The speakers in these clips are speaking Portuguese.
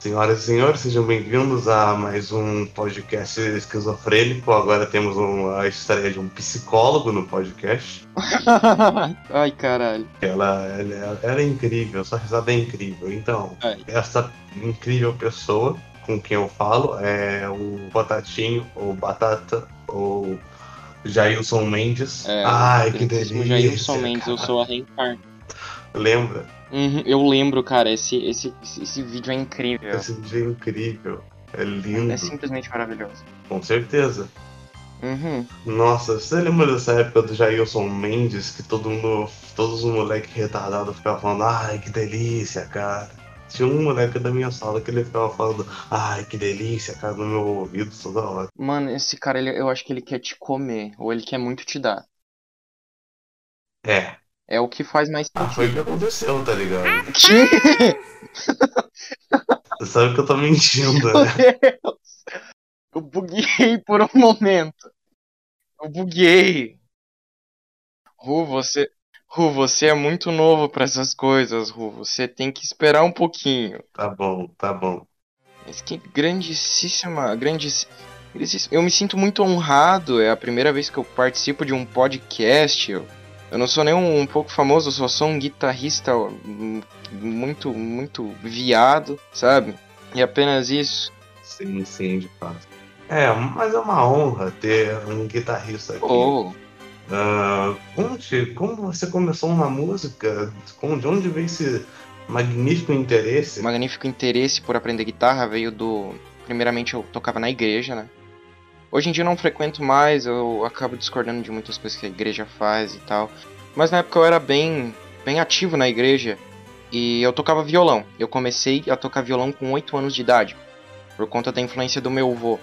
Senhoras e senhores, sejam bem-vindos a mais um podcast esquizofrênico. Agora temos uma estreia de um psicólogo no podcast. Ai, caralho. Ela, ela, ela é incrível, sua risada é incrível. Então, Ai. essa incrível pessoa com quem eu falo é o Batatinho, ou Batata, ou Jailson Mendes. É, Ai, que delícia. Jailson Mendes, eu cara. sou a reencarna. Lembra? Uhum, eu lembro, cara, esse, esse, esse vídeo é incrível. Esse dia é incrível. É lindo, É simplesmente maravilhoso. com certeza. Uhum. Nossa, você lembra dessa época do Jailson Mendes que todo mundo, todos os moleques retardados ficavam falando, ai que delícia, cara. Tinha um moleque da minha sala que ele ficava falando, ai que delícia, cara, no meu ouvido toda hora. Mano, esse cara, ele, eu acho que ele quer te comer, ou ele quer muito te dar. É, É o que faz mais ah, foi o sentido. que aconteceu, tá ligado? Que? Você sabe que eu tô mentindo, Meu né? Deus! Eu buguei por um momento. Eu buguei. Ru, você. Ru, você é muito novo pra essas coisas, Ru. Você tem que esperar um pouquinho. Tá bom, tá bom. Mas que grandíssima, grandiss... Eu me sinto muito honrado. É a primeira vez que eu participo de um podcast. Eu, eu não sou nem um, um pouco famoso, eu só sou um guitarrista muito, muito viado, sabe? E apenas isso. Sim, sim, de fato. É, mas é uma honra ter um guitarrista aqui. Oh, Ah, conte como você começou na música, como, de onde veio esse magnífico interesse? magnífico interesse por aprender guitarra veio do. Primeiramente, eu tocava na igreja, né? Hoje em dia eu não frequento mais, eu acabo discordando de muitas coisas que a igreja faz e tal. Mas na época eu era bem, bem ativo na igreja e eu tocava violão. Eu comecei a tocar violão com 8 anos de idade, por conta da influência do meu avô.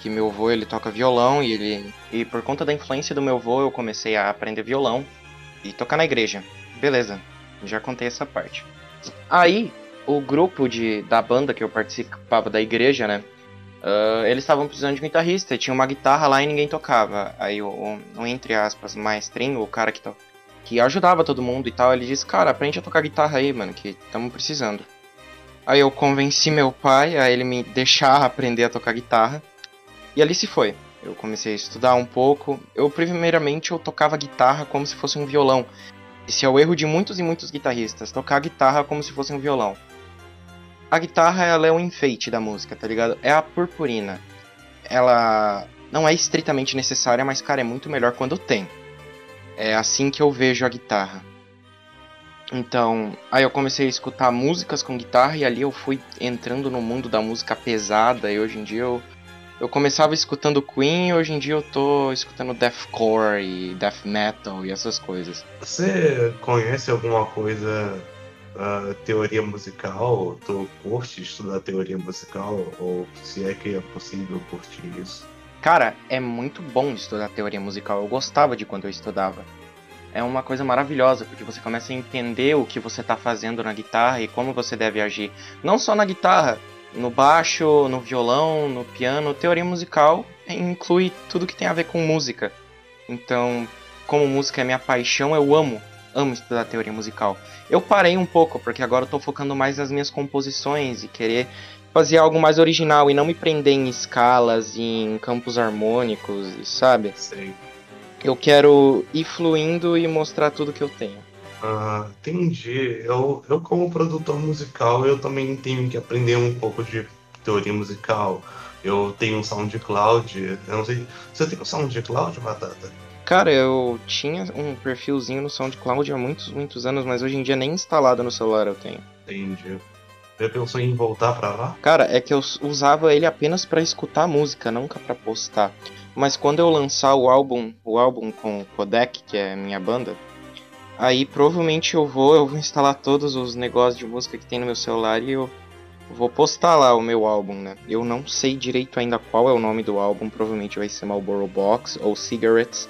Que meu avô ele toca violão e ele. E por conta da influência do meu avô eu comecei a aprender violão e tocar na igreja. Beleza, já contei essa parte. Aí, o grupo de, da banda que eu participava da igreja, né? Ah, eles estavam precisando de um guitarrista, tinha uma guitarra lá e ninguém tocava. Aí o, o- entre aspas, maestrinho, o cara que, to, que ajudava todo mundo e tal, ele disse, cara, aprende a tocar guitarra aí, mano, que estamos precisando. Aí eu convenci meu pai a ele me deixar aprender a tocar guitarra. E ali se foi. Eu comecei a estudar um pouco. Eu, primeiramente, eu tocava guitarra como se fosse um violão. Esse é o erro de muitos e muitos guitarristas, tocar guitarra como se fosse um violão. A guitarra, ela é um enfeite da música, tá ligado? É a purpurina. Ela não é estritamente necessária, mas, cara, é muito melhor quando tem. É assim que eu vejo a guitarra. Então, aí eu comecei a escutar músicas com guitarra e ali eu fui entrando no mundo da música pesada e hoje em dia eu eu começava escutando Queen e hoje em dia eu tô escutando deathcore e death metal e essas coisas. Você conhece alguma coisa, ah, teoria musical? Tu curte estudar teoria musical? Ou se é que é possível curtir isso? Cara, é muito bom estudar teoria musical. Eu gostava de quando eu estudava. É uma coisa maravilhosa, porque você começa a entender o que você tá fazendo na guitarra e como você deve agir. Não só na guitarra, no baixo, no violão, no piano. Teoria musical inclui tudo que tem a ver com música. Então, como música é minha paixão, eu amo, amo estudar teoria musical. Eu parei um pouco, porque agora eu tô focando mais nas minhas composições e querer fazer algo mais original e não me prender em escalas e em campos harmônicos, sabe? Sei. Eu quero ir fluindo e mostrar tudo que eu tenho. Ah, entendi. Eu, eu, como produtor musical, eu também tenho que aprender um pouco de teoria musical. Eu tenho um SoundCloud. Eu não sei. Você tem um SoundCloud, Batata? Cara, eu tinha um perfilzinho no SoundCloud há muitos, muitos anos, mas hoje em dia nem instalado no celular eu tenho. Entendi. Já pensou em voltar pra lá? Cara, é que eu usava ele apenas pra escutar música, nunca pra postar. Mas quando eu lançar o álbum, o álbum com o Codec, que é a minha banda, aí provavelmente eu vou, eu vou instalar todos os negócios de música que tem no meu celular e eu vou postar lá o meu álbum, né? Eu não sei direito ainda qual é o nome do álbum, provavelmente vai ser Marlboro Box ou Cigarettes,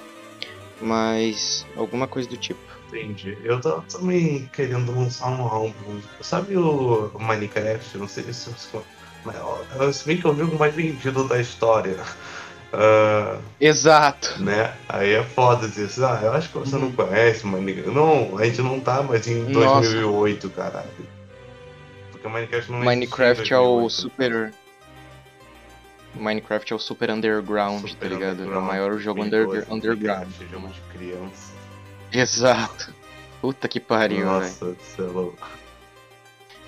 mas alguma coisa do tipo. Entendi. Eu tô também querendo lançar um álbum. Sabe o Minecraft? Não sei se você. Mas, Se bem que é o jogo mais vendido da história. Ah, Exato. né? Aí é foda dizer assim, ah, eu acho que você não conhece Minecraft. Não, a gente não tá mais em Nossa. 2008, caralho. porque o Minecraft não Minecraft existia é o 2008. super. Minecraft é o super underground, tá Super ligado? É o underground, maior jogo 2012, under, underground. Minecraft, jogo de criança. Exato. Puta que pariu, velho. Nossa, você é louco.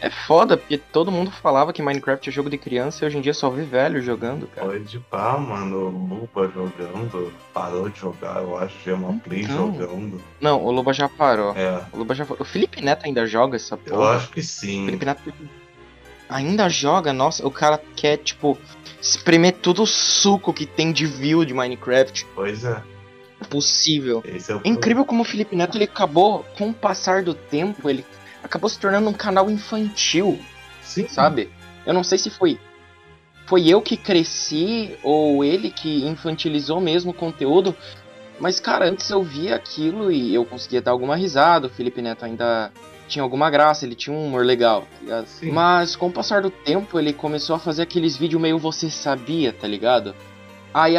É foda, porque todo mundo falava que Minecraft é jogo de criança e hoje em dia só vê velho jogando, cara. Pode pá, mano. O Luba jogando. Parou de jogar, eu acho. Gema Play Então. jogando. Não, o Luba já parou. É, O Luba já. O Felipe Neto ainda joga essa eu porra. acho que O sim. Felipe Neto ainda joga, nossa, o cara quer, tipo, espremer todo o suco que tem de view de Minecraft Pois é. possível. Esse é o É incrível como o Felipe Neto ele acabou, com o passar do tempo, ele acabou se tornando um canal infantil, Sim, sabe? Eu não sei se foi foi eu que cresci ou ele que infantilizou mesmo o conteúdo, mas cara, antes eu via aquilo e eu conseguia dar alguma risada, o Felipe Neto ainda tinha alguma graça, ele tinha um humor legal, tá ligado? Sim. Mas com o passar do tempo ele começou a fazer aqueles vídeos meio você sabia, tá ligado? Aí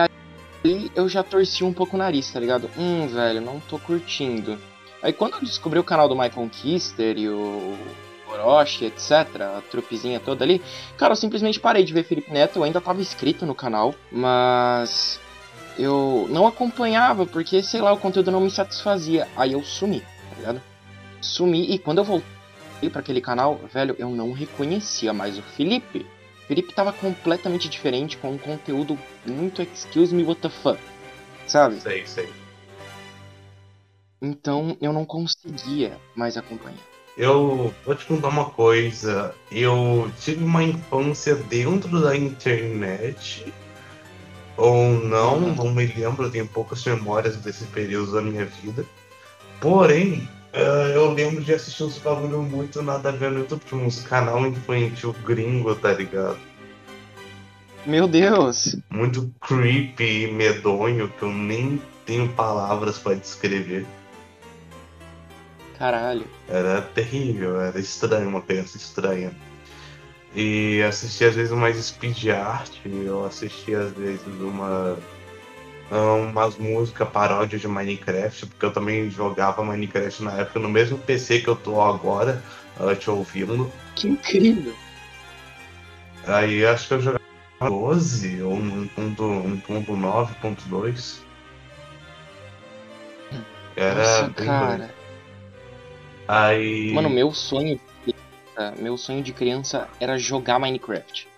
eu já torci um pouco o nariz, tá ligado? Hum, velho, não tô curtindo. Aí quando eu descobri o canal do My Conquister e o Orochi, etc, a trupezinha toda ali, cara, eu simplesmente parei de ver Felipe Neto, eu ainda tava inscrito no canal, mas eu não acompanhava porque, sei lá, o conteúdo não me satisfazia. Aí eu sumi, tá ligado? Sumi e quando eu voltei pra aquele canal, velho, eu não reconhecia mais o Felipe. O Felipe tava completamente diferente, com um conteúdo muito excuse me what the fuck, sabe? Sei, sei. Então eu não conseguia mais acompanhar. Eu vou te contar uma coisa. Eu tive uma infância dentro da internet. Ou não, Uhum. não me lembro, eu tenho poucas memórias desse período da minha vida. Porém, eu lembro de assistir uns bagulho muito nada a ver no YouTube, tipo uns canal infantil gringo, tá ligado? Meu Deus! Muito creepy e medonho, que eu nem tenho palavras pra descrever. Caralho. Era terrível, era estranho, uma criança estranha. E assisti às vezes mais speed art, eu assisti às vezes uma umas músicas paródia de Minecraft, porque eu também jogava Minecraft na época no mesmo PC que eu tô agora, uh, te ouvindo. Que incrível! Aí acho que eu jogava 12 ou 1.9.2. Era Nossa, doido. cara. Aí. Mano, meu sonho criança, meu sonho de criança era jogar Minecraft.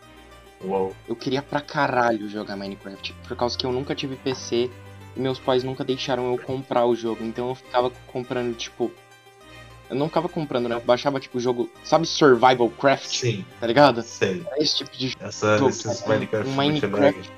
Uou. Eu queria pra caralho jogar Minecraft. Por causa que eu nunca tive PC e meus pais nunca deixaram eu comprar o jogo. Então eu ficava comprando, tipo. Eu não ficava comprando, né? Eu baixava, tipo, o jogo. Sabe Survival Craft? Sim, Tá ligado? Era esse tipo de Essa, jogo. esses cara. Minecraft, um Minecraft.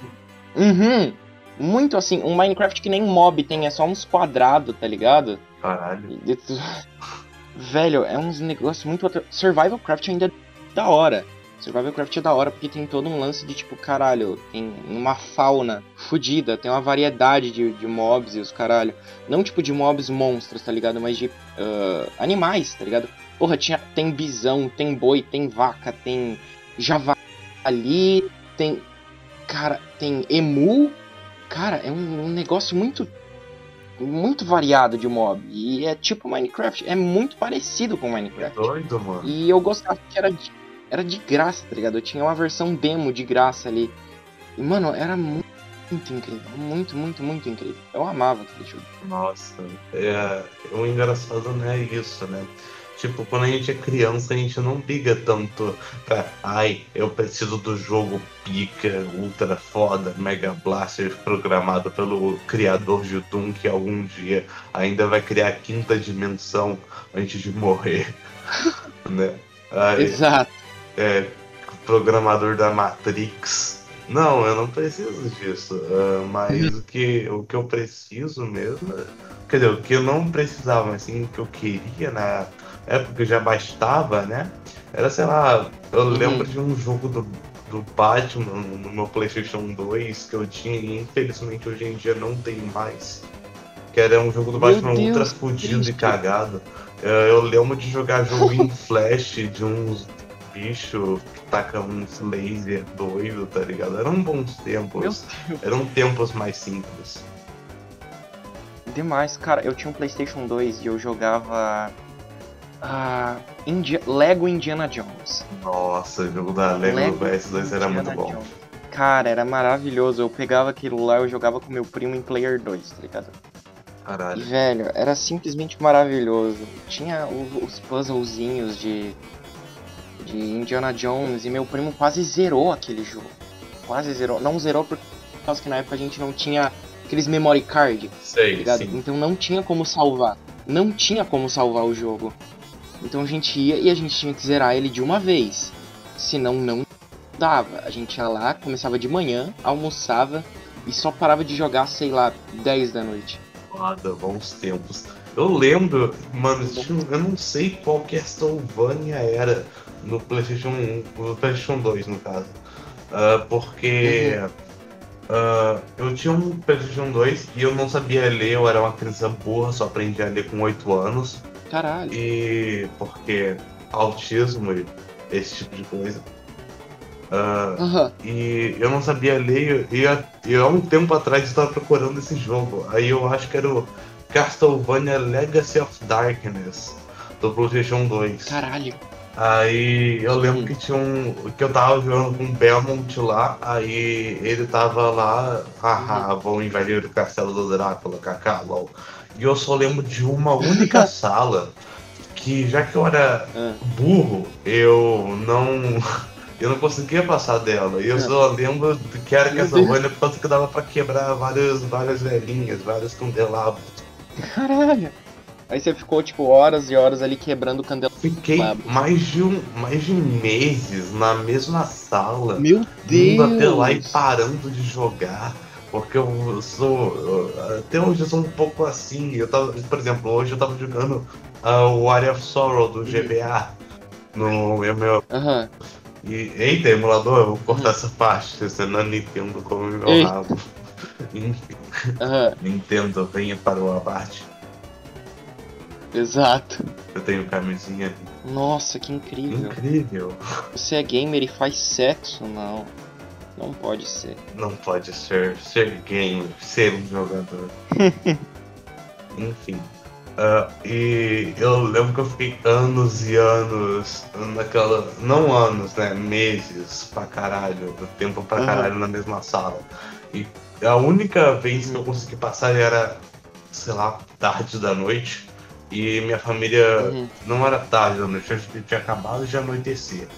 Uhum. Muito assim, um Minecraft que nem mob tem, é só uns quadrados, tá ligado? Caralho. Velho, é uns negócios muito. Survival Craft ainda é da hora. Survival Craft é da hora porque tem todo um lance de tipo, caralho, tem uma fauna fodida, tem uma variedade de, de mobs e os caralho. Não tipo de mobs monstros, tá ligado? Mas de ah, animais, tá ligado? Porra, tinha, tem bisão, tem boi, tem vaca, tem javali, tem. Cara, tem emu. Cara, é um, um negócio muito muito variado de mob. E é tipo Minecraft, é muito parecido com É Minecraft. doido, mano. E eu gostava que era de, era de graça, tá ligado? Eu tinha uma versão demo de graça ali. E, mano, era muito, muito incrível. Muito, muito, muito incrível. Eu amava aquele jogo. Nossa. É, o engraçado não é isso, né? Tipo, quando a gente é criança, a gente não liga tanto pra. Ai, eu preciso do jogo pica, ultra foda, Mega Blaster programado pelo criador de Doom que algum dia ainda vai criar a quinta dimensão antes de morrer. né? Ai, Exato. É, programador da Matrix. Não, eu não preciso disso. ah, mas o que, o que eu preciso mesmo. Quer dizer, o que eu não precisava, mas assim, o que eu queria na época já bastava, né? Era, sei lá, eu Uhum. lembro de um jogo do, do Batman no meu PlayStation 2 que eu tinha e infelizmente hoje em dia não tem mais. Que era um jogo do Meu Batman Deus, ultra fudido e cagado. Eh, Eu lembro de jogar jogo em flash de uns bichos que tacam uns laser doido, tá ligado? Eram bons tempos. Eram tempos mais simples. Demais, cara. Eu tinha um PlayStation 2 e eu jogava Ah, Indi Lego Indiana Jones. Nossa, o jogo da Lego, Lego PS2 era muito bom. Jones. Cara, era maravilhoso. Eu pegava aquilo lá, eu jogava com meu primo em Player 2, tá ligado? E, Caralho. velho, era simplesmente maravilhoso. Tinha os puzzlezinhos de, de Indiana Jones e meu primo quase zerou aquele jogo. Quase zerou. Não zerou por causa que na época a gente não tinha aqueles memory card, tá Sei, sim. Então não tinha como salvar. Não tinha como salvar o jogo. Então a gente ia e a gente tinha que zerar ele de uma vez. Senão não dava. A gente ia lá, começava de manhã, almoçava e só parava de jogar, sei lá, 10 da noite. Foda, bons tempos. Eu lembro, mano, eu não sei qual Castlevania era no PlayStation 1, no PlayStation 2, no caso. Ah, porque ah, eu tinha um PlayStation 2 e eu não sabia ler, eu era uma criança burra, só aprendi a ler com 8 anos. Caralho. E porque autismo e esse tipo de coisa. Ah, Aham. e eu não sabia ler e, e há um tempo atrás eu estava procurando esse jogo. Aí eu acho que era o Castlevania Legacy of Darkness do PlayStation 2. Caralho. Aí eu lembro Hum. que tinha um. que eu tava jogando com o Belmont lá, aí ele tava lá, haha, vou invadir o castelo do Drácula, kaká, lol. E eu só lembro de uma única sala que já que eu era Ah. burro, eu não. Eu não conseguia passar dela. E eu Ah. só lembro de que era Castlevania por causa que dava pra quebrar várias, várias velhinhas, vários candelabros. Caralho. Aí você ficou, tipo, horas e horas ali quebrando o candela. Fiquei mais de, um, mais de meses na mesma sala. Meu indo até lá e Deus! parando de jogar. Porque eu sou. Até hoje eu sou um pouco assim. Eu tava, por exemplo, hoje eu tava jogando ah, o Area of Sorrow do GBA no meu. Aham. E, eita, emulador, eu vou cortar essa parte. Você não Nintendo como meu Eita. rabo. Enfim, Aham. Nintendo, venha para o abate. Exato. Eu tenho camisinha ali. Nossa, que incrível. Incrível. Você é gamer e faz sexo? Não. Não pode ser. Não pode ser ser gamer, ser um jogador. Enfim. Ah, e eu lembro que eu fiquei anos e anos naquela. Não anos, né? Meses pra caralho. Tempo pra Uhum. caralho na mesma sala. E a única vez que eu consegui passar era, sei lá, tarde da noite. E minha família Uhum. não era tarde noite, acho que tinha acabado de anoitecer.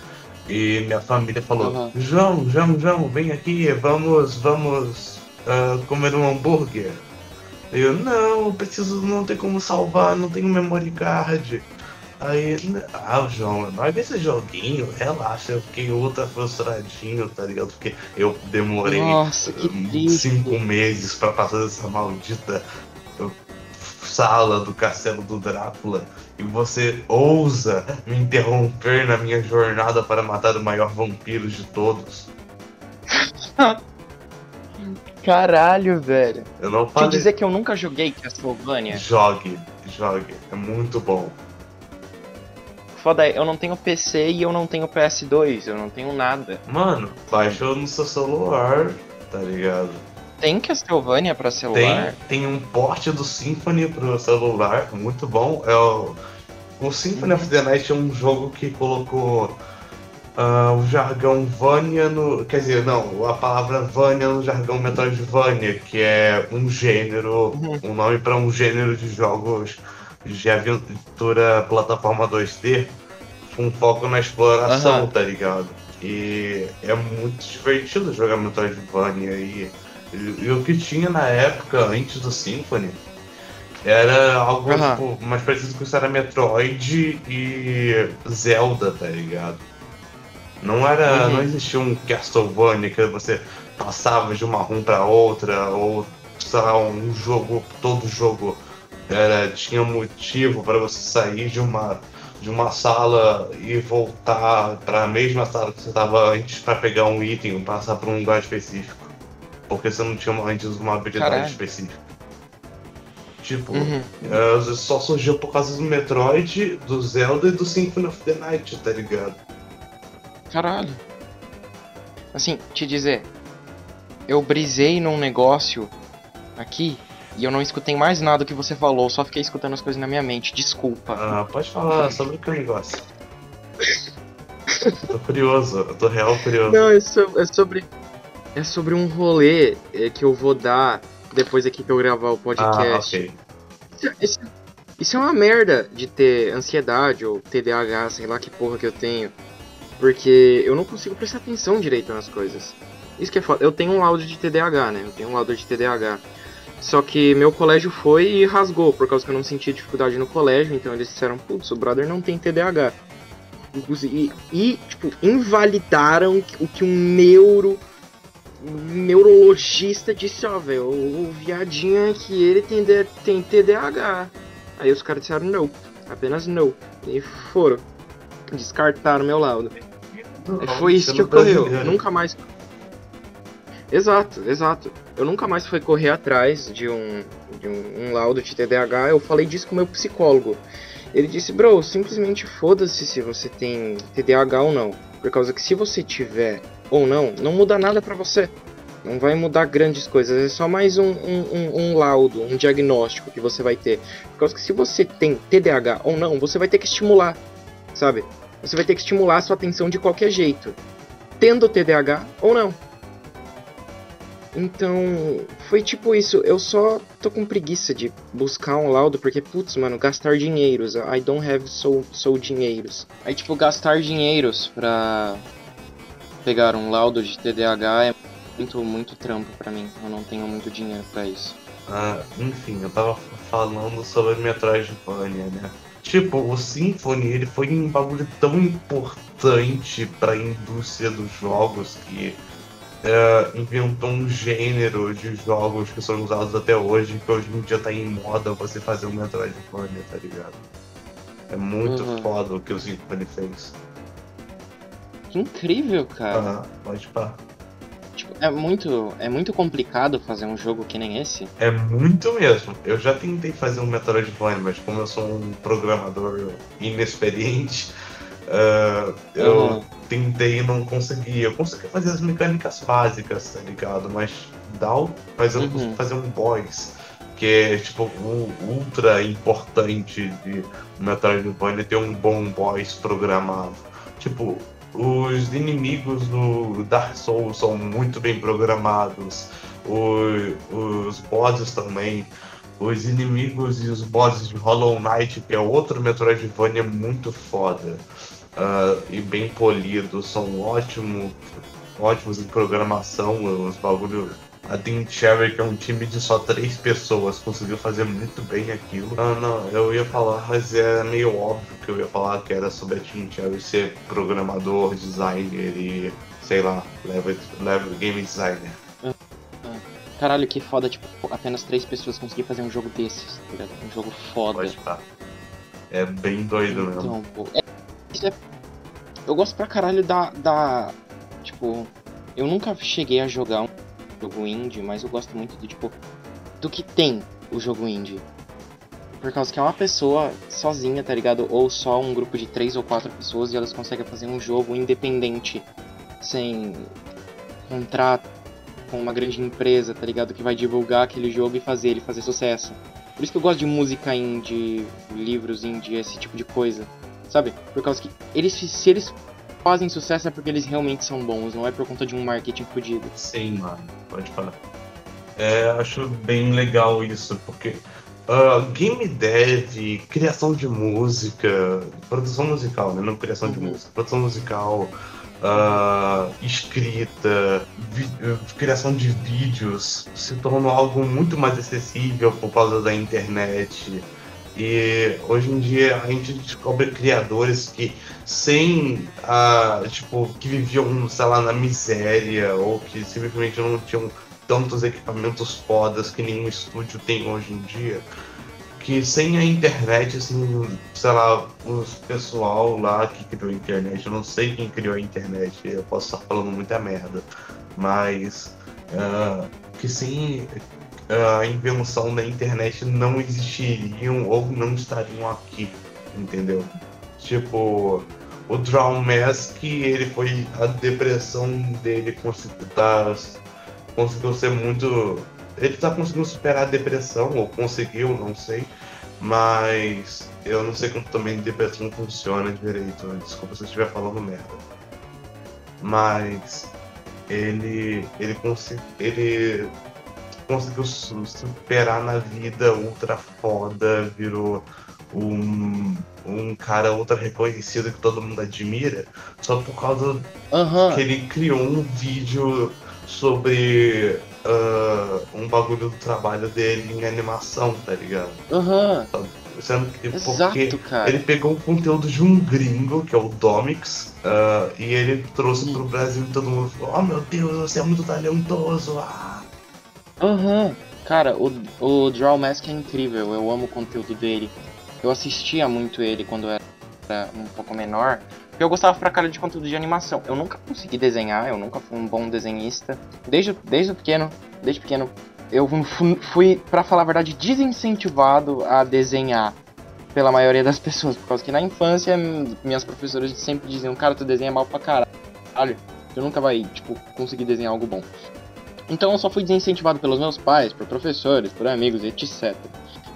E minha família falou, Uhum. João, João, João, vem aqui, vamos, vamos ah, comer um hambúrguer. Eu, não, eu preciso, não tem como salvar, não tenho memory card. Aí, "N- ah, João, vai ver esse joguinho, relaxa, eu fiquei ultra frustradinho, tá ligado? Porque eu demorei Nossa, triste. cinco meses pra passar essa maldita uh, sala do castelo do Drácula e você ousa me interromper na minha jornada para matar o maior vampiro de todos. Caralho, velho. Eu não falei. dizer que eu nunca joguei Castlevania. Jogue, jogue, é muito bom. Foda eu não tenho PC e eu não tenho PS2, eu não tenho nada. Mano, baixou no seu celular, tá ligado? Tem Castlevania pra Tem, celular? tem um porte do Symphony pro celular, muito bom. É o, o Symphony of the Night é um jogo que colocou ah, o jargão Vania no. Quer dizer, não, a palavra Vania no jargão Metroidvania, que é um gênero, Uhum. um nome para um gênero de jogos de aventura plataforma 2D, com foco na exploração, Aham. tá ligado? E é muito divertido jogar Metroidvania e, e, e o que tinha na época, antes do Symphony, era algo Aham. tipo, mais parecido com isso era Metroid e Zelda, tá ligado? Não era. Uhum. Não existia um Castlevania que você passava de uma room pra outra, ou sei lá, um jogo, todo jogo era, tinha motivo para você sair de uma, de uma sala e voltar para a mesma sala que você estava antes para pegar um item passar para um lugar específico. Porque você não tinha antes uma habilidade Caralho. específica. Tipo, Uhum. é, só surgiu por causa do Metroid, do Zelda e do Symphony of the Night, tá ligado? Caralho. Assim, te dizer, eu brisei num negócio aqui E eu não escutei mais nada que você falou, só fiquei escutando as coisas na minha mente. Desculpa. Ah, pode falar sobre o que negócio. tô curioso, eu tô real curioso. Não, é, so, é sobre. É sobre um rolê é, que eu vou dar depois aqui que eu gravar o podcast. Ah, ok. Isso, isso, isso é uma merda de ter ansiedade ou TDAH, sei lá que porra que eu tenho. Porque eu não consigo prestar atenção direito nas coisas. Isso que é foda. Eu tenho um laudo de TDAH, né? Eu tenho um laudo de TDAH. Só que meu colégio foi e rasgou, por causa que eu não sentia dificuldade no colégio, então eles disseram, putz, o brother não tem TDAH. E, e tipo, invalidaram o que um neuro neurologista disse, ó, velho, o viadinho é que ele tem, tem TDAH. Aí os caras disseram não, apenas não. E foram. Descartaram meu laudo. Não, foi isso que ocorreu. Nunca mais. Exato, exato. Eu nunca mais fui correr atrás de um, de um, um laudo de TDAH. Eu falei disso com meu psicólogo. Ele disse, bro, simplesmente foda-se se você tem TDAH ou não. Por causa que se você tiver ou não, não muda nada para você. Não vai mudar grandes coisas, é só mais um, um, um, laudo, um diagnóstico que você vai ter. Por causa que se você tem TDAH ou não, você vai ter que estimular, sabe? Você vai ter que estimular a sua atenção de qualquer jeito. Tendo TDAH ou não. Então, foi tipo isso. Eu só tô com preguiça de buscar um laudo, porque, putz, mano, gastar dinheiros. I don't have so, so dinheiros. Aí, tipo, gastar dinheiros pra pegar um laudo de TDAH é muito, muito trampo pra mim. Eu não tenho muito dinheiro pra isso. Ah, enfim, eu tava falando sobre Metroidvania, né? Tipo, o Symphony, ele foi um bagulho tão importante pra indústria dos jogos que é, inventou um gênero de jogos que são usados até hoje, que hoje em dia tá em moda você fazer um Metroidvania, tá ligado? É muito uhum. foda o que o Symphony fez. Que incrível, cara. Ah, pode pá. Tipo, é muito, é muito complicado fazer um jogo que nem esse. É muito mesmo. Eu já tentei fazer um Metroidvania, mas como eu sou um programador inexperiente, uh, eu uhum. tentei e não consegui. Eu consegui fazer as mecânicas básicas, tá ligado? Mas dá o, mas eu uhum. fazer um boss que é tipo o ultra importante de Metroidvania ter um bom boss programado. Tipo, os inimigos do Dark Souls são muito bem programados. O, os bosses também. Os inimigos e os bosses de Hollow Knight, que é outro Metroidvania muito foda. Uh, e bem polido, são ótimos, ótimos em programação, os bagulhos a Team Cherry, que é um time de só três pessoas, conseguiu fazer muito bem aquilo. Ah, não, eu ia falar, mas é meio óbvio que eu ia falar que era sobre a Team Cherry ser programador, designer e, sei lá, level, level game designer. Caralho, que foda, tipo, apenas três pessoas conseguiram fazer um jogo desses, tá ligado? Um jogo foda. Pode estar. É bem doido então, mesmo. Pô, é, é, eu gosto pra caralho da, da. Tipo, eu nunca cheguei a jogar um jogo indie, mas eu gosto muito do tipo do que tem o jogo indie. Por causa que é uma pessoa sozinha, tá ligado? Ou só um grupo de três ou quatro pessoas e elas conseguem fazer um jogo independente, sem contrato com uma grande empresa, tá ligado? Que vai divulgar aquele jogo e fazer ele fazer sucesso. Por isso que eu gosto de música indie, livros indie, esse tipo de coisa. Sabe? Por causa que eles, se eles fazem sucesso é porque eles realmente são bons, não é por conta de um marketing fodido. Sim, mano, pode falar. É, acho bem legal isso, porque uh, game dev, criação de música, produção musical, né? Não criação uhum. de música, produção musical, uh, escrita, criação de vídeos se tornou algo muito mais acessível por causa da internet. E hoje em dia a gente descobre criadores que sem a tipo que viviam, sei lá, na miséria ou que simplesmente não tinham tantos equipamentos fodas que nenhum estúdio tem hoje em dia. Que sem a internet, assim, sei lá, os pessoal lá que criou a internet, eu não sei quem criou a internet, eu posso estar falando muita merda, mas uh, que sem a invenção da internet não existiriam ou não estariam aqui, entendeu? Tipo, o Drown Mask, ele foi. A depressão dele conseguiu, tá, conseguiu ser muito ele tá conseguindo superar a depressão, ou conseguiu, não sei. Mas eu não sei como também depressão funciona direito. Desculpa se eu estiver falando merda. Mas ele ele, consegui, ele conseguiu superar na vida ultra foda, virou um, um cara ultra reconhecido que todo mundo admira, só por causa Aham. que ele criou um vídeo sobre ah, um bagulho do trabalho dele em animação, tá ligado? Aham. Sendo que porque Exato, cara. ele pegou o conteúdo de um gringo, que é o Domix, ah, e ele trouxe Hum. pro Brasil e todo mundo falou, oh meu Deus, você é muito talentoso. Ah. Aham. Cara, o, o Draw Mask é incrível, eu amo o conteúdo dele. Eu assistia muito ele quando eu era um pouco menor, porque eu gostava pra cara de conteúdo de animação. Eu nunca consegui desenhar, eu nunca fui um bom desenhista. Desde, desde pequeno, desde pequeno, eu fu- fui, pra falar a verdade, desincentivado a desenhar pela maioria das pessoas, por causa que na infância minhas professoras sempre diziam, cara, tu desenha mal pra caralho, tu nunca vai, tipo, conseguir desenhar algo bom. Então eu só fui desincentivado pelos meus pais, por professores, por amigos, etc.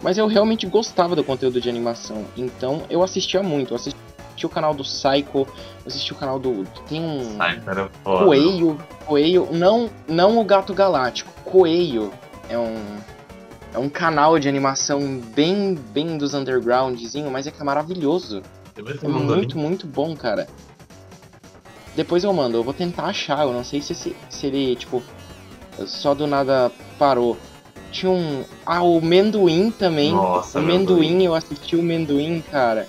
Mas eu realmente gostava do conteúdo de animação, então eu assistia muito. Eu assisti o canal do Psycho, assisti o canal do. Tem um. Coelho. Coelho. Não, não o Gato Galáctico. Coelho é um. É um canal de animação bem, bem dos undergroundzinho, mas é que é maravilhoso. É muito, muito bom, cara. Depois eu mando, eu vou tentar achar, eu não sei se, se, se ele, tipo, só do nada parou. Tinha um. Ah, o Menduim também. Nossa, o Menduim, eu assisti o Menduim, cara.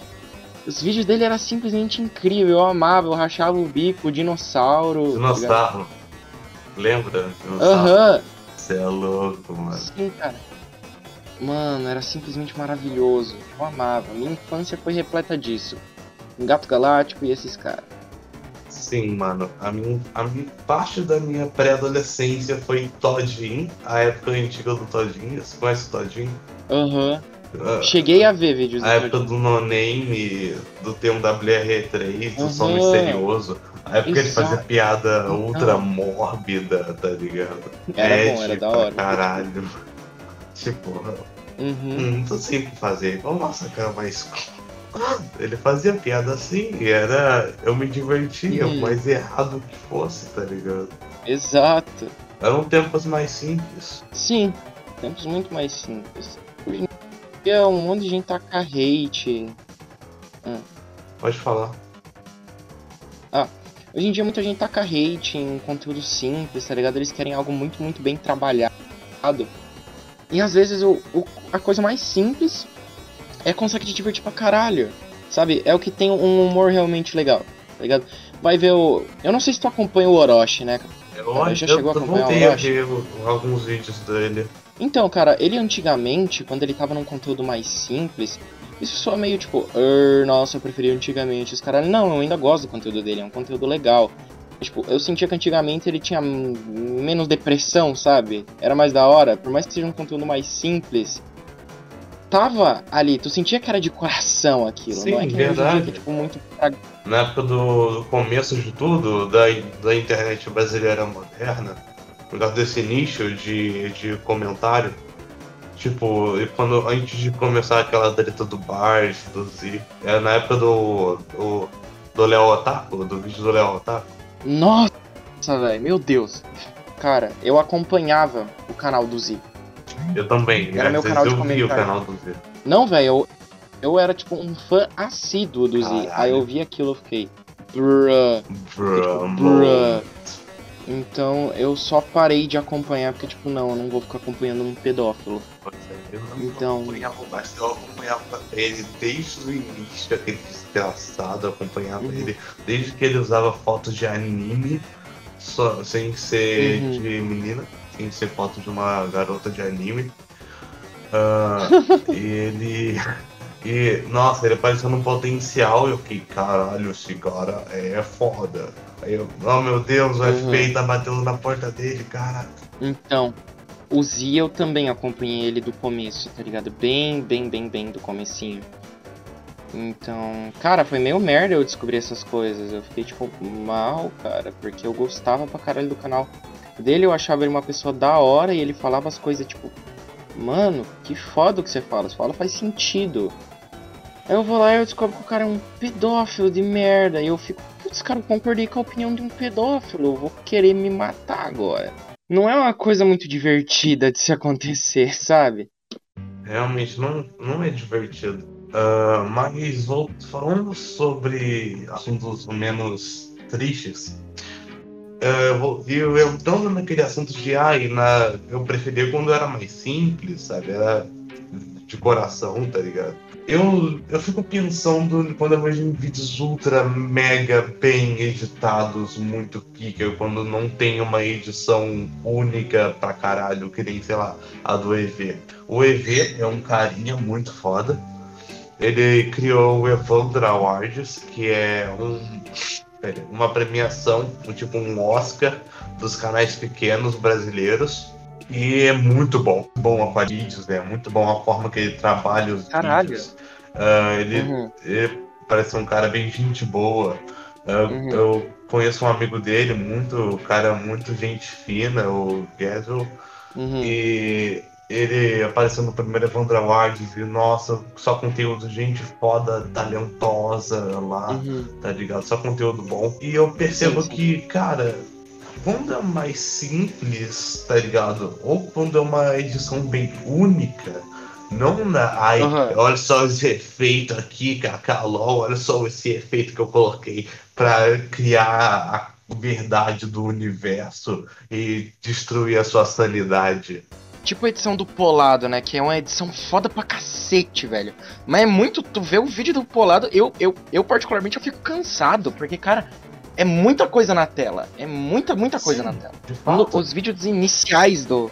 Os vídeos dele eram simplesmente incríveis, eu amava, eu rachava o bico, o dinossauro. tá? Dinossauro. Lembra? Dinossauro. Aham, Você é louco, mano. sim, cara. Mano, era simplesmente maravilhoso. Eu amava. Minha infância foi repleta disso. Um gato galáctico e esses caras. Sim, mano. A minha, a minha parte da minha pré-adolescência foi Todinho, a época antiga do Todinho. Você conhece o Todinho? Aham. Ah, Cheguei a ver vídeos A época do No Name, do T1 WR3, do Som Uhum. Misterioso. A época que ele Exato. fazia piada Então. ultra mórbida, tá ligado? Era bom, era Ed da hora. Caralho. Tipo, Uhum. não tô sem o que fazer. Vamos massacrar mais. Ele fazia piada assim, e era. Eu me divertia, o mais errado que fosse, tá ligado? Exato. Eram tempos mais simples. Sim, tempos muito mais simples. Hoje em dia um monte de gente taca hate. Pode falar. Hoje em dia muita gente taca hate em conteúdo simples, tá ligado? Eles querem algo muito, muito bem trabalhado. E às vezes o, o- a coisa mais simples é consegue te divertir pra caralho. Sabe? É o que tem um humor realmente legal, tá ligado? Vai ver o. Eu não sei se tu acompanha o Orochi, né? Eu, Cara, já eu, chegou a eu acompanhar voltei o Orochi? o- alguns vídeos dele. Então, cara, ele antigamente, quando ele tava num conteúdo mais simples, isso só meio tipo, "Er, nossa, eu preferia antigamente. Os caras, não, eu ainda gosto do conteúdo dele, é um conteúdo legal. Tipo, eu sentia que antigamente ele tinha menos depressão, sabe? Era mais da hora, por mais que seja um conteúdo mais simples. Tava ali, tu sentia que era de coração aquilo, Sim, não é que dia verdade. é tipo muito Na época do, do começo de tudo, da, da internet brasileira moderna, por causa desse nicho de, de comentário, tipo, e quando antes de começar aquela treta do Bars, do Z, era na época do. do, do Léo Otaku, do vídeo do Léo Otaku. Nossa, velho, meu Deus. Cara, eu acompanhava o canal do Z. Eu também, Era meu canal de eu vi o canal do Z. Não, velho, eu, eu era tipo um fã assíduo do Z. Caralho. Aí eu vi aquilo e fiquei. Bruh. Bruh, bruh. Então eu só parei de acompanhar porque, tipo, não, eu não vou ficar acompanhando um pedófilo. Eu não Então- acompanhava mais, eu acompanhava ele desde o início, aquele desgraçado, eu acompanhava Uhum. ele desde que ele usava fotos de anime, só, sem ser Uhum. de menina, sem ser foto de uma garota de anime. Ah, e ele. E, nossa, ele apareceu num potencial, eu fiquei, caralho, esse cara é foda. Aí eu, oh meu Deus, o Uhum. FBI tá batendo na porta dele, cara. Então, o Z eu também acompanhei ele do começo, tá ligado? Bem, bem, bem, bem do comecinho. Então, cara, foi meio merda eu descobrir essas coisas. Eu fiquei, tipo, mal, cara, porque eu gostava pra caralho do canal. Dele, eu achava ele uma pessoa da hora e ele falava as coisas tipo, mano, que foda o que você fala, você fala faz sentido. Aí eu vou lá e eu descubro que o cara é um pedófilo de merda. E eu fico, putz, cara, eu concordei com a opinião de um pedófilo. Eu vou querer me matar agora. Não é uma coisa muito divertida de se acontecer, sabe? Realmente não, não é divertido. Uh, mas falando sobre assuntos menos tristes, eu, eu entrando naquele assunto de ai, na, eu preferia quando era mais simples, sabe? Era de coração, tá ligado? Eu, eu fico pensando quando eu vejo vídeos ultra mega bem editados, muito pica, quando não tem uma edição única pra caralho, que nem, sei lá, a do EV. O EV é um carinha muito foda. Ele criou o Evandro Awards, que é um, uma premiação, tipo um Oscar dos canais pequenos brasileiros e é muito bom. Bom a vídeos, né? Muito bom a forma que ele trabalha os Caralho. vídeos. Uh, ele, uhum. ele, parece um cara bem gente boa. Uh, uhum. Eu conheço um amigo dele, muito cara muito gente fina, o Gazel. Uhum. E ele apareceu no primeiro Evandro Awards e, nossa, só conteúdo, gente foda, talentosa lá, uhum. tá ligado? Só conteúdo bom. E eu percebo sim, sim. que, cara, quando é mais simples, tá ligado? Ou quando é uma edição bem única, não na. Ai, uhum. olha só esse efeito aqui, Kakalol, olha só esse efeito que eu coloquei pra criar a verdade do universo e destruir a sua sanidade. Tipo a edição do Polado, né? Que é uma edição foda pra cacete, velho. Mas é muito. Tu vê o vídeo do Polado, eu, eu, eu particularmente eu fico cansado, porque, cara, é muita coisa na tela. É muita, muita coisa Sim, na tela. Um, os vídeos iniciais do,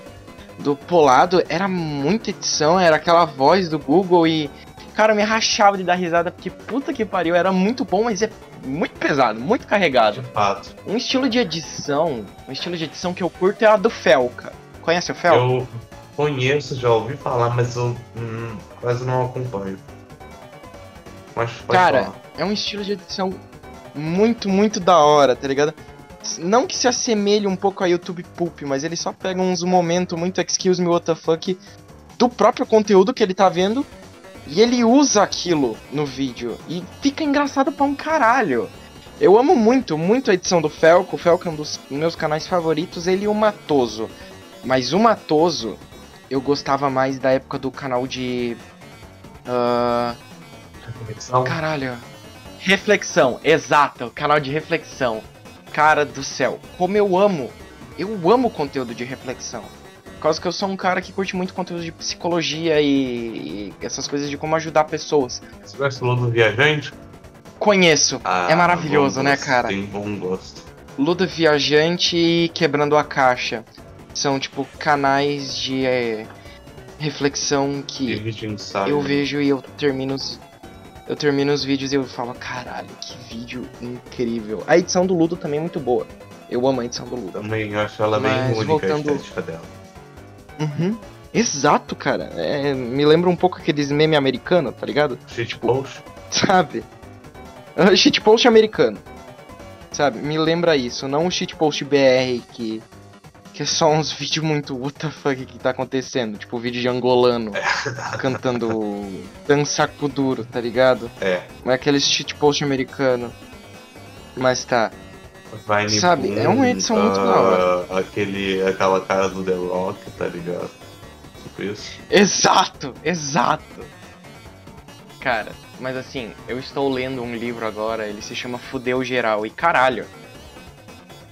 do Polado era muita edição, era aquela voz do Google e. Cara, eu me rachava de dar risada porque puta que pariu, era muito bom, mas é muito pesado, muito carregado. De fato. Um estilo de edição, um estilo de edição que eu curto é a do Felca. Conhece o Felca? Eu conheço, já ouvi falar, mas eu hum, quase não acompanho. Mas Cara, falar. é um estilo de edição muito, muito da hora, tá ligado? Não que se assemelhe um pouco a YouTube Poop, mas ele só pega uns momentos muito excuse me what the fuck do próprio conteúdo que ele tá vendo e ele usa aquilo no vídeo e fica engraçado pra um caralho. Eu amo muito, muito a edição do Felco. O Felco é um dos meus canais favoritos, ele e o Matoso. Mas o Matoso, eu gostava mais da época do canal de. Uh... Caralho. Reflexão, exato, canal de reflexão. Cara do céu, como eu amo, eu amo conteúdo de reflexão. Por causa que eu sou um cara que curte muito conteúdo de psicologia e, e essas coisas de como ajudar pessoas. Você conhece o Ludo Viajante? Conheço, ah, é maravilhoso, né, cara? Tem bom gosto. Ludo Viajante e Quebrando a Caixa. São, tipo, canais de é, reflexão que eu vejo e eu termino eu termino os vídeos e eu falo, caralho, que vídeo incrível. A edição do Ludo também é muito boa. Eu amo a edição do Ludo. Também acho ela Mas, bem única voltando... a estética dela. Uhum. Exato, cara. É, me lembra um pouco aqueles meme americano, tá ligado? Shitpost. Sabe? Uh, shitpost americano. Sabe? Me lembra isso, não o shitpost BR que que é só uns vídeos muito fuck que tá acontecendo. Tipo, vídeo de angolano cantando dança duro, tá ligado? É. Não é aquele shitpost americano. Mas tá. Vine Sabe, Boom, é uma edição uh, muito da hora. Aquele, aquela cara do The Rock, tá ligado? Tipo isso. Exato, exato. Cara, mas assim, eu estou lendo um livro agora, ele se chama Fudeu Geral, e caralho.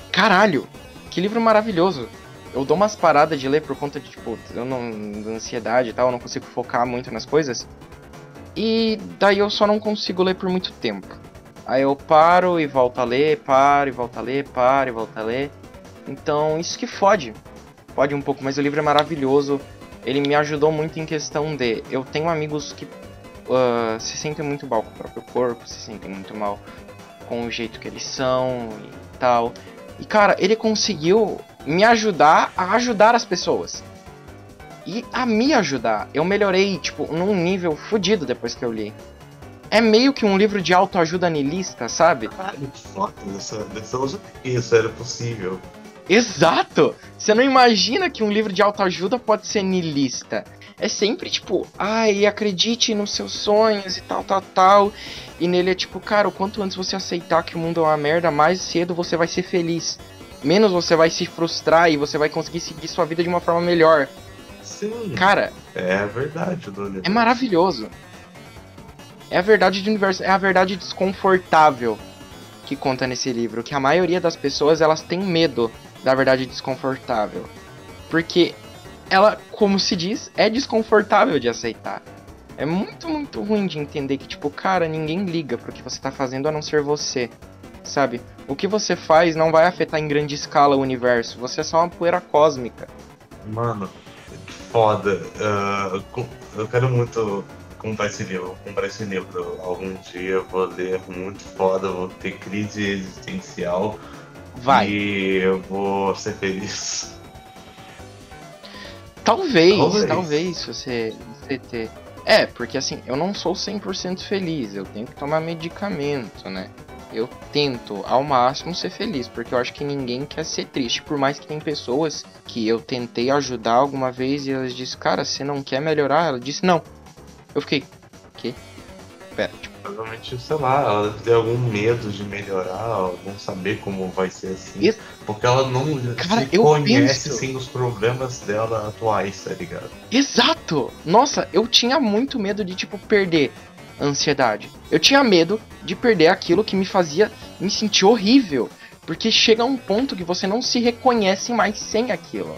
Caralho, que livro maravilhoso. Eu dou umas paradas de ler por conta de, tipo, eu não, de ansiedade e tal, eu não consigo focar muito nas coisas. E daí eu só não consigo ler por muito tempo. Aí eu paro e volto a ler, paro e volto a ler, paro e volto a ler. Então isso que fode. Fode um pouco, mas o livro é maravilhoso. Ele me ajudou muito em questão de. Eu tenho amigos que uh, se sentem muito mal com o próprio corpo, se sentem muito mal com o jeito que eles são e tal. E cara, ele conseguiu me ajudar a ajudar as pessoas. E a me ajudar. Eu melhorei, tipo, num nível fodido depois que eu li. É meio que um livro de autoajuda nilista, sabe? Caralho, que foda dessa, dessa isso era possível. Exato! Você não imagina que um livro de autoajuda pode ser niilista. É sempre tipo, ai, acredite nos seus sonhos e tal, tal, tal. E nele é tipo, cara, o quanto antes você aceitar que o mundo é uma merda, mais cedo você vai ser feliz. Menos você vai se frustrar e você vai conseguir seguir sua vida de uma forma melhor. Sim. Cara, É verdade, Dona. é maravilhoso. É a verdade do universo, é a verdade desconfortável que conta nesse livro, que a maioria das pessoas elas têm medo da verdade desconfortável. Porque ela, como se diz, é desconfortável de aceitar. É muito, muito ruim de entender que, tipo, cara, ninguém liga pro que você tá fazendo a não ser você. Sabe? O que você faz não vai afetar em grande escala o universo. Você é só uma poeira cósmica. Mano, que foda. Com- eu quero muito comprar esse livro. Vou comprar esse livro algum dia. Vou ler muito foda. Vou ter crise existencial. Vai. E eu vou ser feliz. Talvez, Talvez. talvez, você, você ter. É, porque assim, eu não sou 100% feliz, eu tenho que tomar medicamento, né? Eu tento ao máximo ser feliz, porque eu acho que ninguém quer ser triste, por mais que tem pessoas que eu tentei ajudar alguma vez e elas disseram, cara, você não quer melhorar? Ela disse, não. Eu fiquei, quê? Pera, tipo, Provavelmente, sei lá, ela deve ter algum medo de melhorar, não saber como vai ser assim. Porque ela não Cara, conhece penso- sem os problemas dela atuais, tá ligado? Exato! Nossa, eu tinha muito medo de, tipo, perder a ansiedade. Eu tinha medo de perder aquilo que me fazia me sentir horrível. Porque chega um ponto que você não se reconhece mais sem aquilo.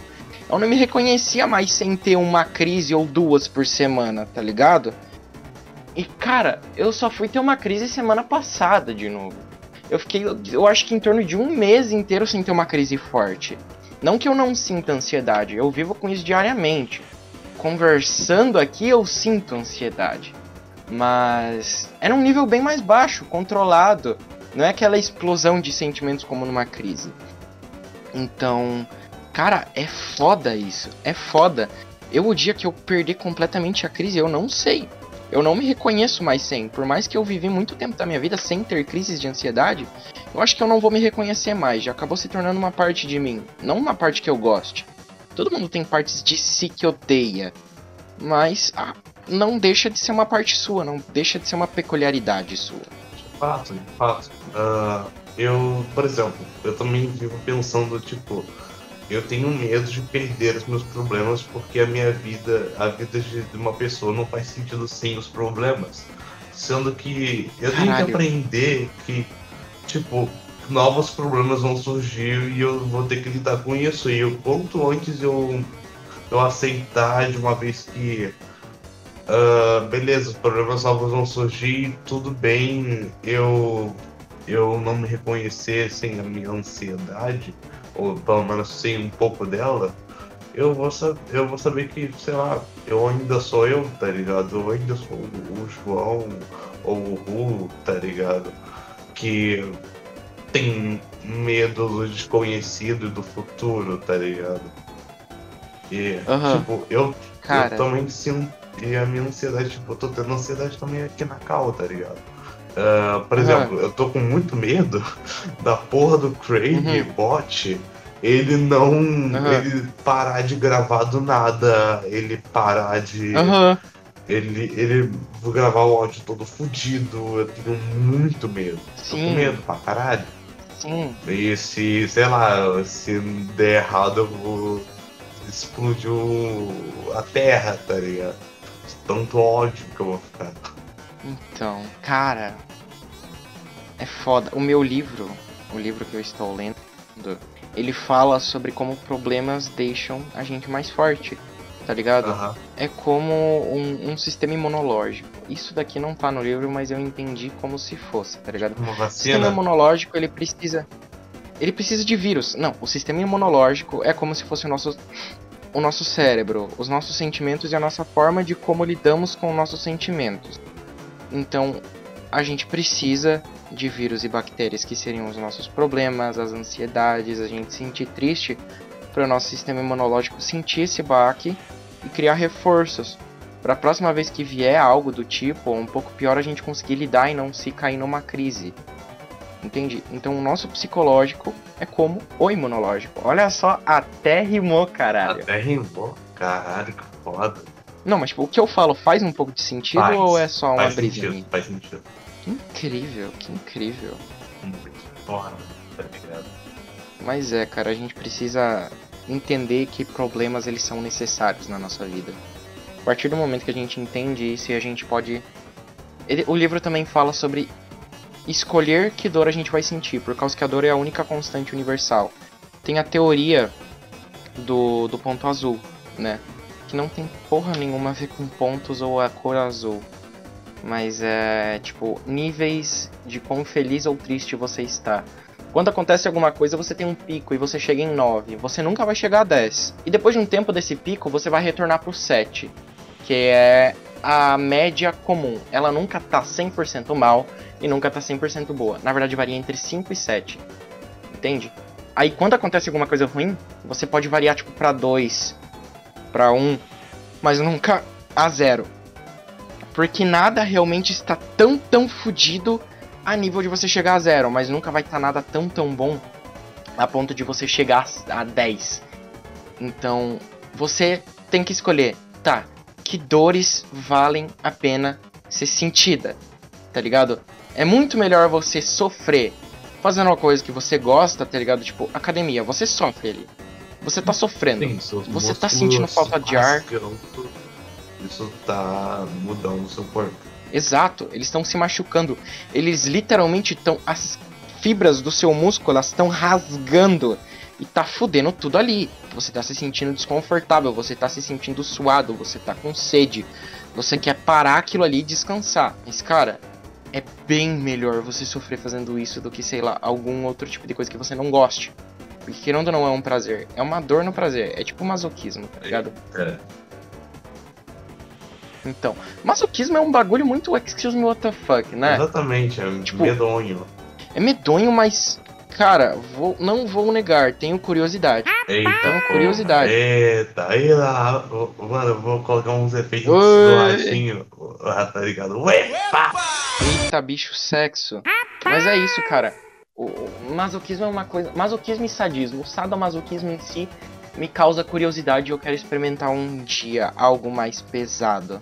Eu não me reconhecia mais sem ter uma crise ou duas por semana, tá ligado? E cara, eu só fui ter uma crise semana passada de novo. Eu fiquei, eu acho que em torno de um mês inteiro sem ter uma crise forte. Não que eu não sinta ansiedade, eu vivo com isso diariamente. Conversando aqui eu sinto ansiedade. Mas é num nível bem mais baixo, controlado. Não é aquela explosão de sentimentos como numa crise. Então, cara, é foda isso. É foda. Eu, o dia que eu perder completamente a crise, eu não sei. Eu não me reconheço mais sem. Por mais que eu vivi muito tempo da minha vida sem ter crises de ansiedade, eu acho que eu não vou me reconhecer mais. Já acabou se tornando uma parte de mim. Não uma parte que eu goste. Todo mundo tem partes de si que odeia. Mas ah, não deixa de ser uma parte sua, não deixa de ser uma peculiaridade sua. De fato, de fato. Ah, eu, por exemplo, eu também vivo pensando, tipo, eu tenho medo de perder os meus problemas porque a minha vida, a vida de uma pessoa não faz sentido sem os problemas. Sendo que eu tenho que Caralho. aprender que, tipo, novos problemas vão surgir e eu vou ter que lidar com isso. E o quanto antes eu, eu aceitar de uma vez que ah, beleza, os problemas novos vão surgir, tudo bem, eu eu não me reconhecer sem a minha ansiedade, ou pelo menos sem um pouco dela, eu vou, eu vou saber que, sei lá, eu ainda sou eu, tá ligado? Eu ainda sou o, João ou o Ru, tá ligado? Que tem medo do desconhecido e do futuro, tá ligado? E, Aham. tipo, eu Cara, eu também sinto. E a minha ansiedade, tipo, eu tô tendo ansiedade também aqui na cal, tá ligado? Ah, por exemplo, eu tô com muito medo da porra do Craig Uhum. bot ele não. Aham. ele parar de gravar do nada, ele parar de. Ele, ele gravar o áudio todo fudido, eu tenho muito medo. Tô com sim, medo pra caralho. sim. E se, sei lá, se der errado eu vou explodir o- a terra, tá ligado? Tanto ódio que eu vou ficar. Então, cara, é foda. O meu livro, o livro que eu estou lendo, ele fala sobre como problemas deixam a gente mais forte, tá ligado? É como um, um sistema imunológico. Isso daqui não tá no livro, mas eu entendi como se fosse, tá ligado? O sistema imunológico, ele precisa. Ele precisa de vírus. Não, o sistema imunológico é como se fosse o nosso. O nosso cérebro, os nossos sentimentos e a nossa forma de como lidamos com nossos sentimentos. Então, a gente precisa de vírus e bactérias que seriam os nossos problemas, as ansiedades, a gente sentir triste, para o nosso sistema imunológico sentir esse baque e criar reforços. Para a próxima vez que vier algo do tipo, ou um pouco pior, a gente conseguir lidar e não se cair numa crise. Entende? Então o nosso psicológico é como o imunológico. Olha só, até rimou, caralho. Até rimou. Caralho, que foda. Não, mas tipo, o que eu falo faz um pouco de sentido Faz, ou é só uma Faz brisa sentido, minha? faz sentido. Que incrível, que incrível. Porra, tá? Mas é, cara, a gente precisa entender que problemas eles são necessários na nossa vida. A partir do momento que a gente entende isso e a gente pode. Ele- o livro também fala sobre escolher que dor a gente vai sentir, por causa que a dor é a única constante universal. Tem a teoria do, do ponto azul, né? Que não tem porra nenhuma a ver com pontos ou a cor azul. Mas é tipo níveis de quão feliz ou triste você está. Quando acontece alguma coisa, você tem um pico e você chega em 9. Você nunca vai chegar a 10. E depois de um tempo desse pico, você vai retornar pro 7. Que é a média comum. Ela nunca tá 100% mal e nunca tá 100% boa. Na verdade, varia entre 5 e 7. Entende? Aí quando acontece alguma coisa ruim, você pode variar tipo pra 2, pra 1, mas nunca a 0. Porque nada realmente está tão, tão fudido a nível de você chegar a zero, mas nunca vai estar nada tão tão bom a ponto de você chegar a 10. Então, você tem que escolher, tá, que dores valem a pena ser sentida, tá ligado? É muito melhor você sofrer fazendo uma coisa que você gosta, tá ligado? Tipo, academia, você sofre ali. Você tá sofrendo. Sim, Você tá sentindo falta de ar. Isso tá mudando o seu corpo. Exato, eles estão se machucando. Eles literalmente estão. As fibras do seu músculo estão rasgando. E tá fudendo tudo ali. Você tá se sentindo desconfortável, você tá se sentindo suado, você tá com sede. Você quer parar aquilo ali e descansar. Mas, cara, é bem melhor você sofrer fazendo isso do que, sei lá, algum outro tipo de coisa que você não goste. Porque querendo ou não é um prazer. É uma dor no prazer. É tipo masoquismo, tá ligado? É. Então, masoquismo é um bagulho muito excuse me what the fuck, né? Exatamente, é Tipo, medonho. É medonho, mas. Cara, vou, não vou negar, tenho curiosidade. Eita, Tenho curiosidade. Eita, aí lá, mano, eu vou colocar uns efeitos do ladinho. Ah, tá ligado? Ué, pá! Eita, bicho, sexo. Mas é isso, cara. O, masoquismo é uma coisa. Masoquismo e sadismo. O sadomasoquismo em si me causa curiosidade e eu quero experimentar um dia algo mais pesado.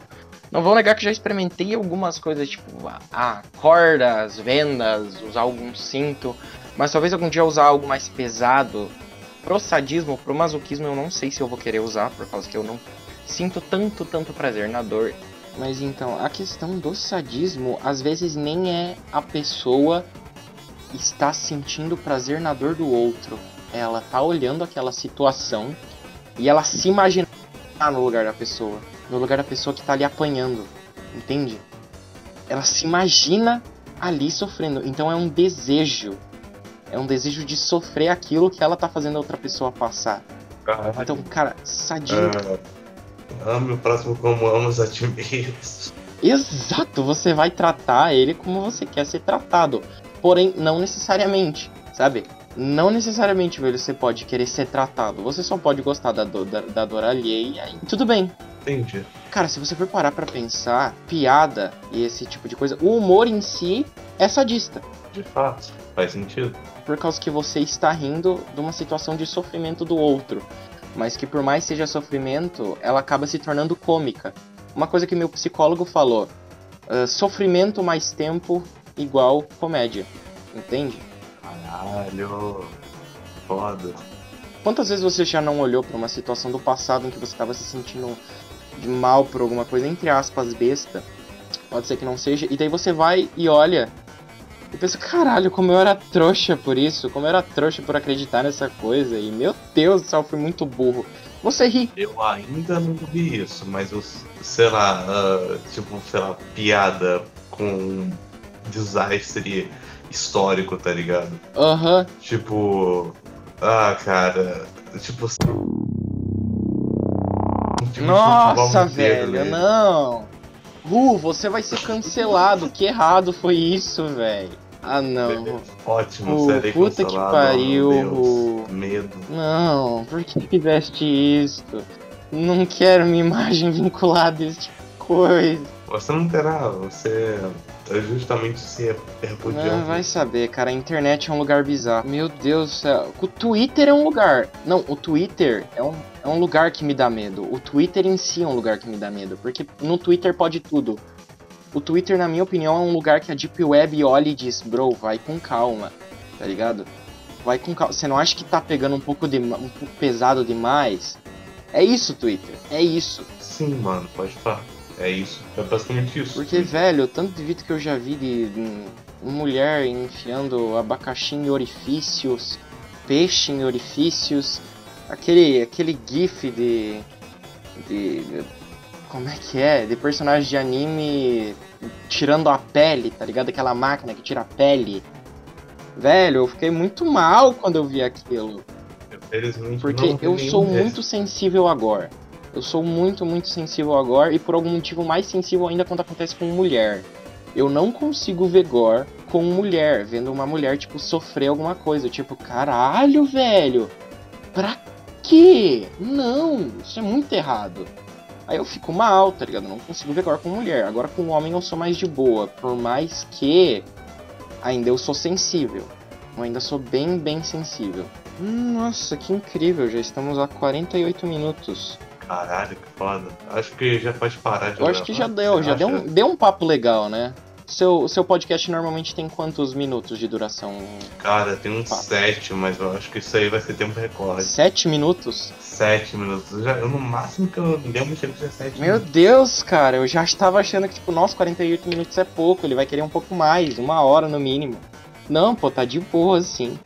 Não vou negar que já experimentei algumas coisas, tipo, a, a cordas, vendas, usar algum cinto. Mas talvez algum dia usar algo mais pesado. Pro sadismo, pro masoquismo, eu não sei se eu vou querer usar, por causa que eu não sinto tanto, tanto prazer na dor. Mas então, a questão do sadismo, às vezes nem é a pessoa está sentindo prazer na dor do outro. Ela tá olhando aquela situação e ela se imagina no lugar da pessoa. No lugar da pessoa que tá ali apanhando. Entende? Ela se imagina ali sofrendo. Então é um desejo. É um desejo de sofrer aquilo que ela tá fazendo a outra pessoa passar. Caralho. Então, cara, sadismo. Ah, ame o próximo como amas a ti mesmo. Exato, você vai tratar ele como você quer ser tratado. Porém, não necessariamente, sabe? Não necessariamente, velho, você pode querer ser tratado. Você só pode gostar da dor, da, da dor alheia e tudo bem. Entendi. Cara, se você for parar pra pensar, piada e esse tipo de coisa, o humor em si é sadista. De fato, faz sentido. Por causa que você está rindo de uma situação de sofrimento do outro. Mas que por mais seja sofrimento, ela acaba se tornando cômica. Uma coisa que meu psicólogo falou: ah, sofrimento mais tempo igual comédia. Entende? Caralho. Foda. Quantas vezes você já não olhou pra uma situação do passado em que você estava se sentindo de mal por alguma coisa, entre aspas, besta? Pode ser que não seja. E daí você vai e olha e pensa, caralho, como eu era trouxa por isso, como eu era trouxa por acreditar nessa coisa. E meu Deus do céu, eu fui muito burro. Você ri. Eu ainda não vi isso, mas eu, sei lá, ah, tipo, sei lá, piada com desastre histórico, tá ligado? Aham. Tipo, ah, cara, tipo. um de Nossa, inteiro, velho, né? não. Ru, você vai ser cancelado. que errado foi isso, velho. Ah, não. Ótimo, Pô, serei puta que pariu, Ru. Medo. Não, por que fizeste isso? Não quero minha imagem vinculada a esse tipo de coisa. Você não terá, você é justamente se repudiando. Não, vai saber, cara. A internet é um lugar bizarro. Meu Deus do céu. O Twitter é um lugar. Não, o Twitter é um, é um lugar que me dá medo. O Twitter em si é um lugar que me dá medo. Porque no Twitter pode tudo. O Twitter, na minha opinião, é um lugar que a Deep Web olha e diz, bro, vai com calma, tá ligado? Vai com calma. Você não acha que tá pegando um pouco, de, um pouco pesado demais? É isso, Twitter. É isso. Sim, mano, pode falar. É isso. É basicamente isso. Porque, velho, tanto de vídeo que eu já vi de, mulher enfiando abacaxi em orifícios, peixe em orifícios, aquele, aquele gif de, de como é que é? De personagem de anime tirando a pele, tá ligado? Aquela máquina que tira a pele. Velho, eu fiquei muito mal quando eu vi aquilo. Porque eu sou muito sensível agora. Eu sou muito, muito sensível agora e por algum motivo mais sensível ainda quando acontece com mulher. Eu não consigo ver gore com mulher, vendo uma mulher, tipo, sofrer alguma coisa. Tipo, caralho, velho! Pra quê? Não! Isso é muito errado. Aí eu fico mal, tá ligado? não consigo ver agora com mulher. Agora com homem eu sou mais de boa. Por mais que ainda eu sou sensível. Eu ainda sou bem, bem sensível. Nossa, que incrível. Já estamos a 48 minutos. Caralho, que foda. Acho que já pode parar de Eu acho que já deu, já deu um, deu um papo legal, né? Seu, seu podcast normalmente tem quantos minutos de duração? Cara, tem uns sete, mas eu acho que isso aí vai ser tempo recorde. Sete minutos? Sete minutos. Eu, já, eu no máximo que eu lembro a sete Meu minutos. Deus, cara, eu já estava achando que, tipo, nossa, 48 minutos é pouco. Ele vai querer um pouco mais, uma hora no mínimo. Não, pô, tá de boa, assim.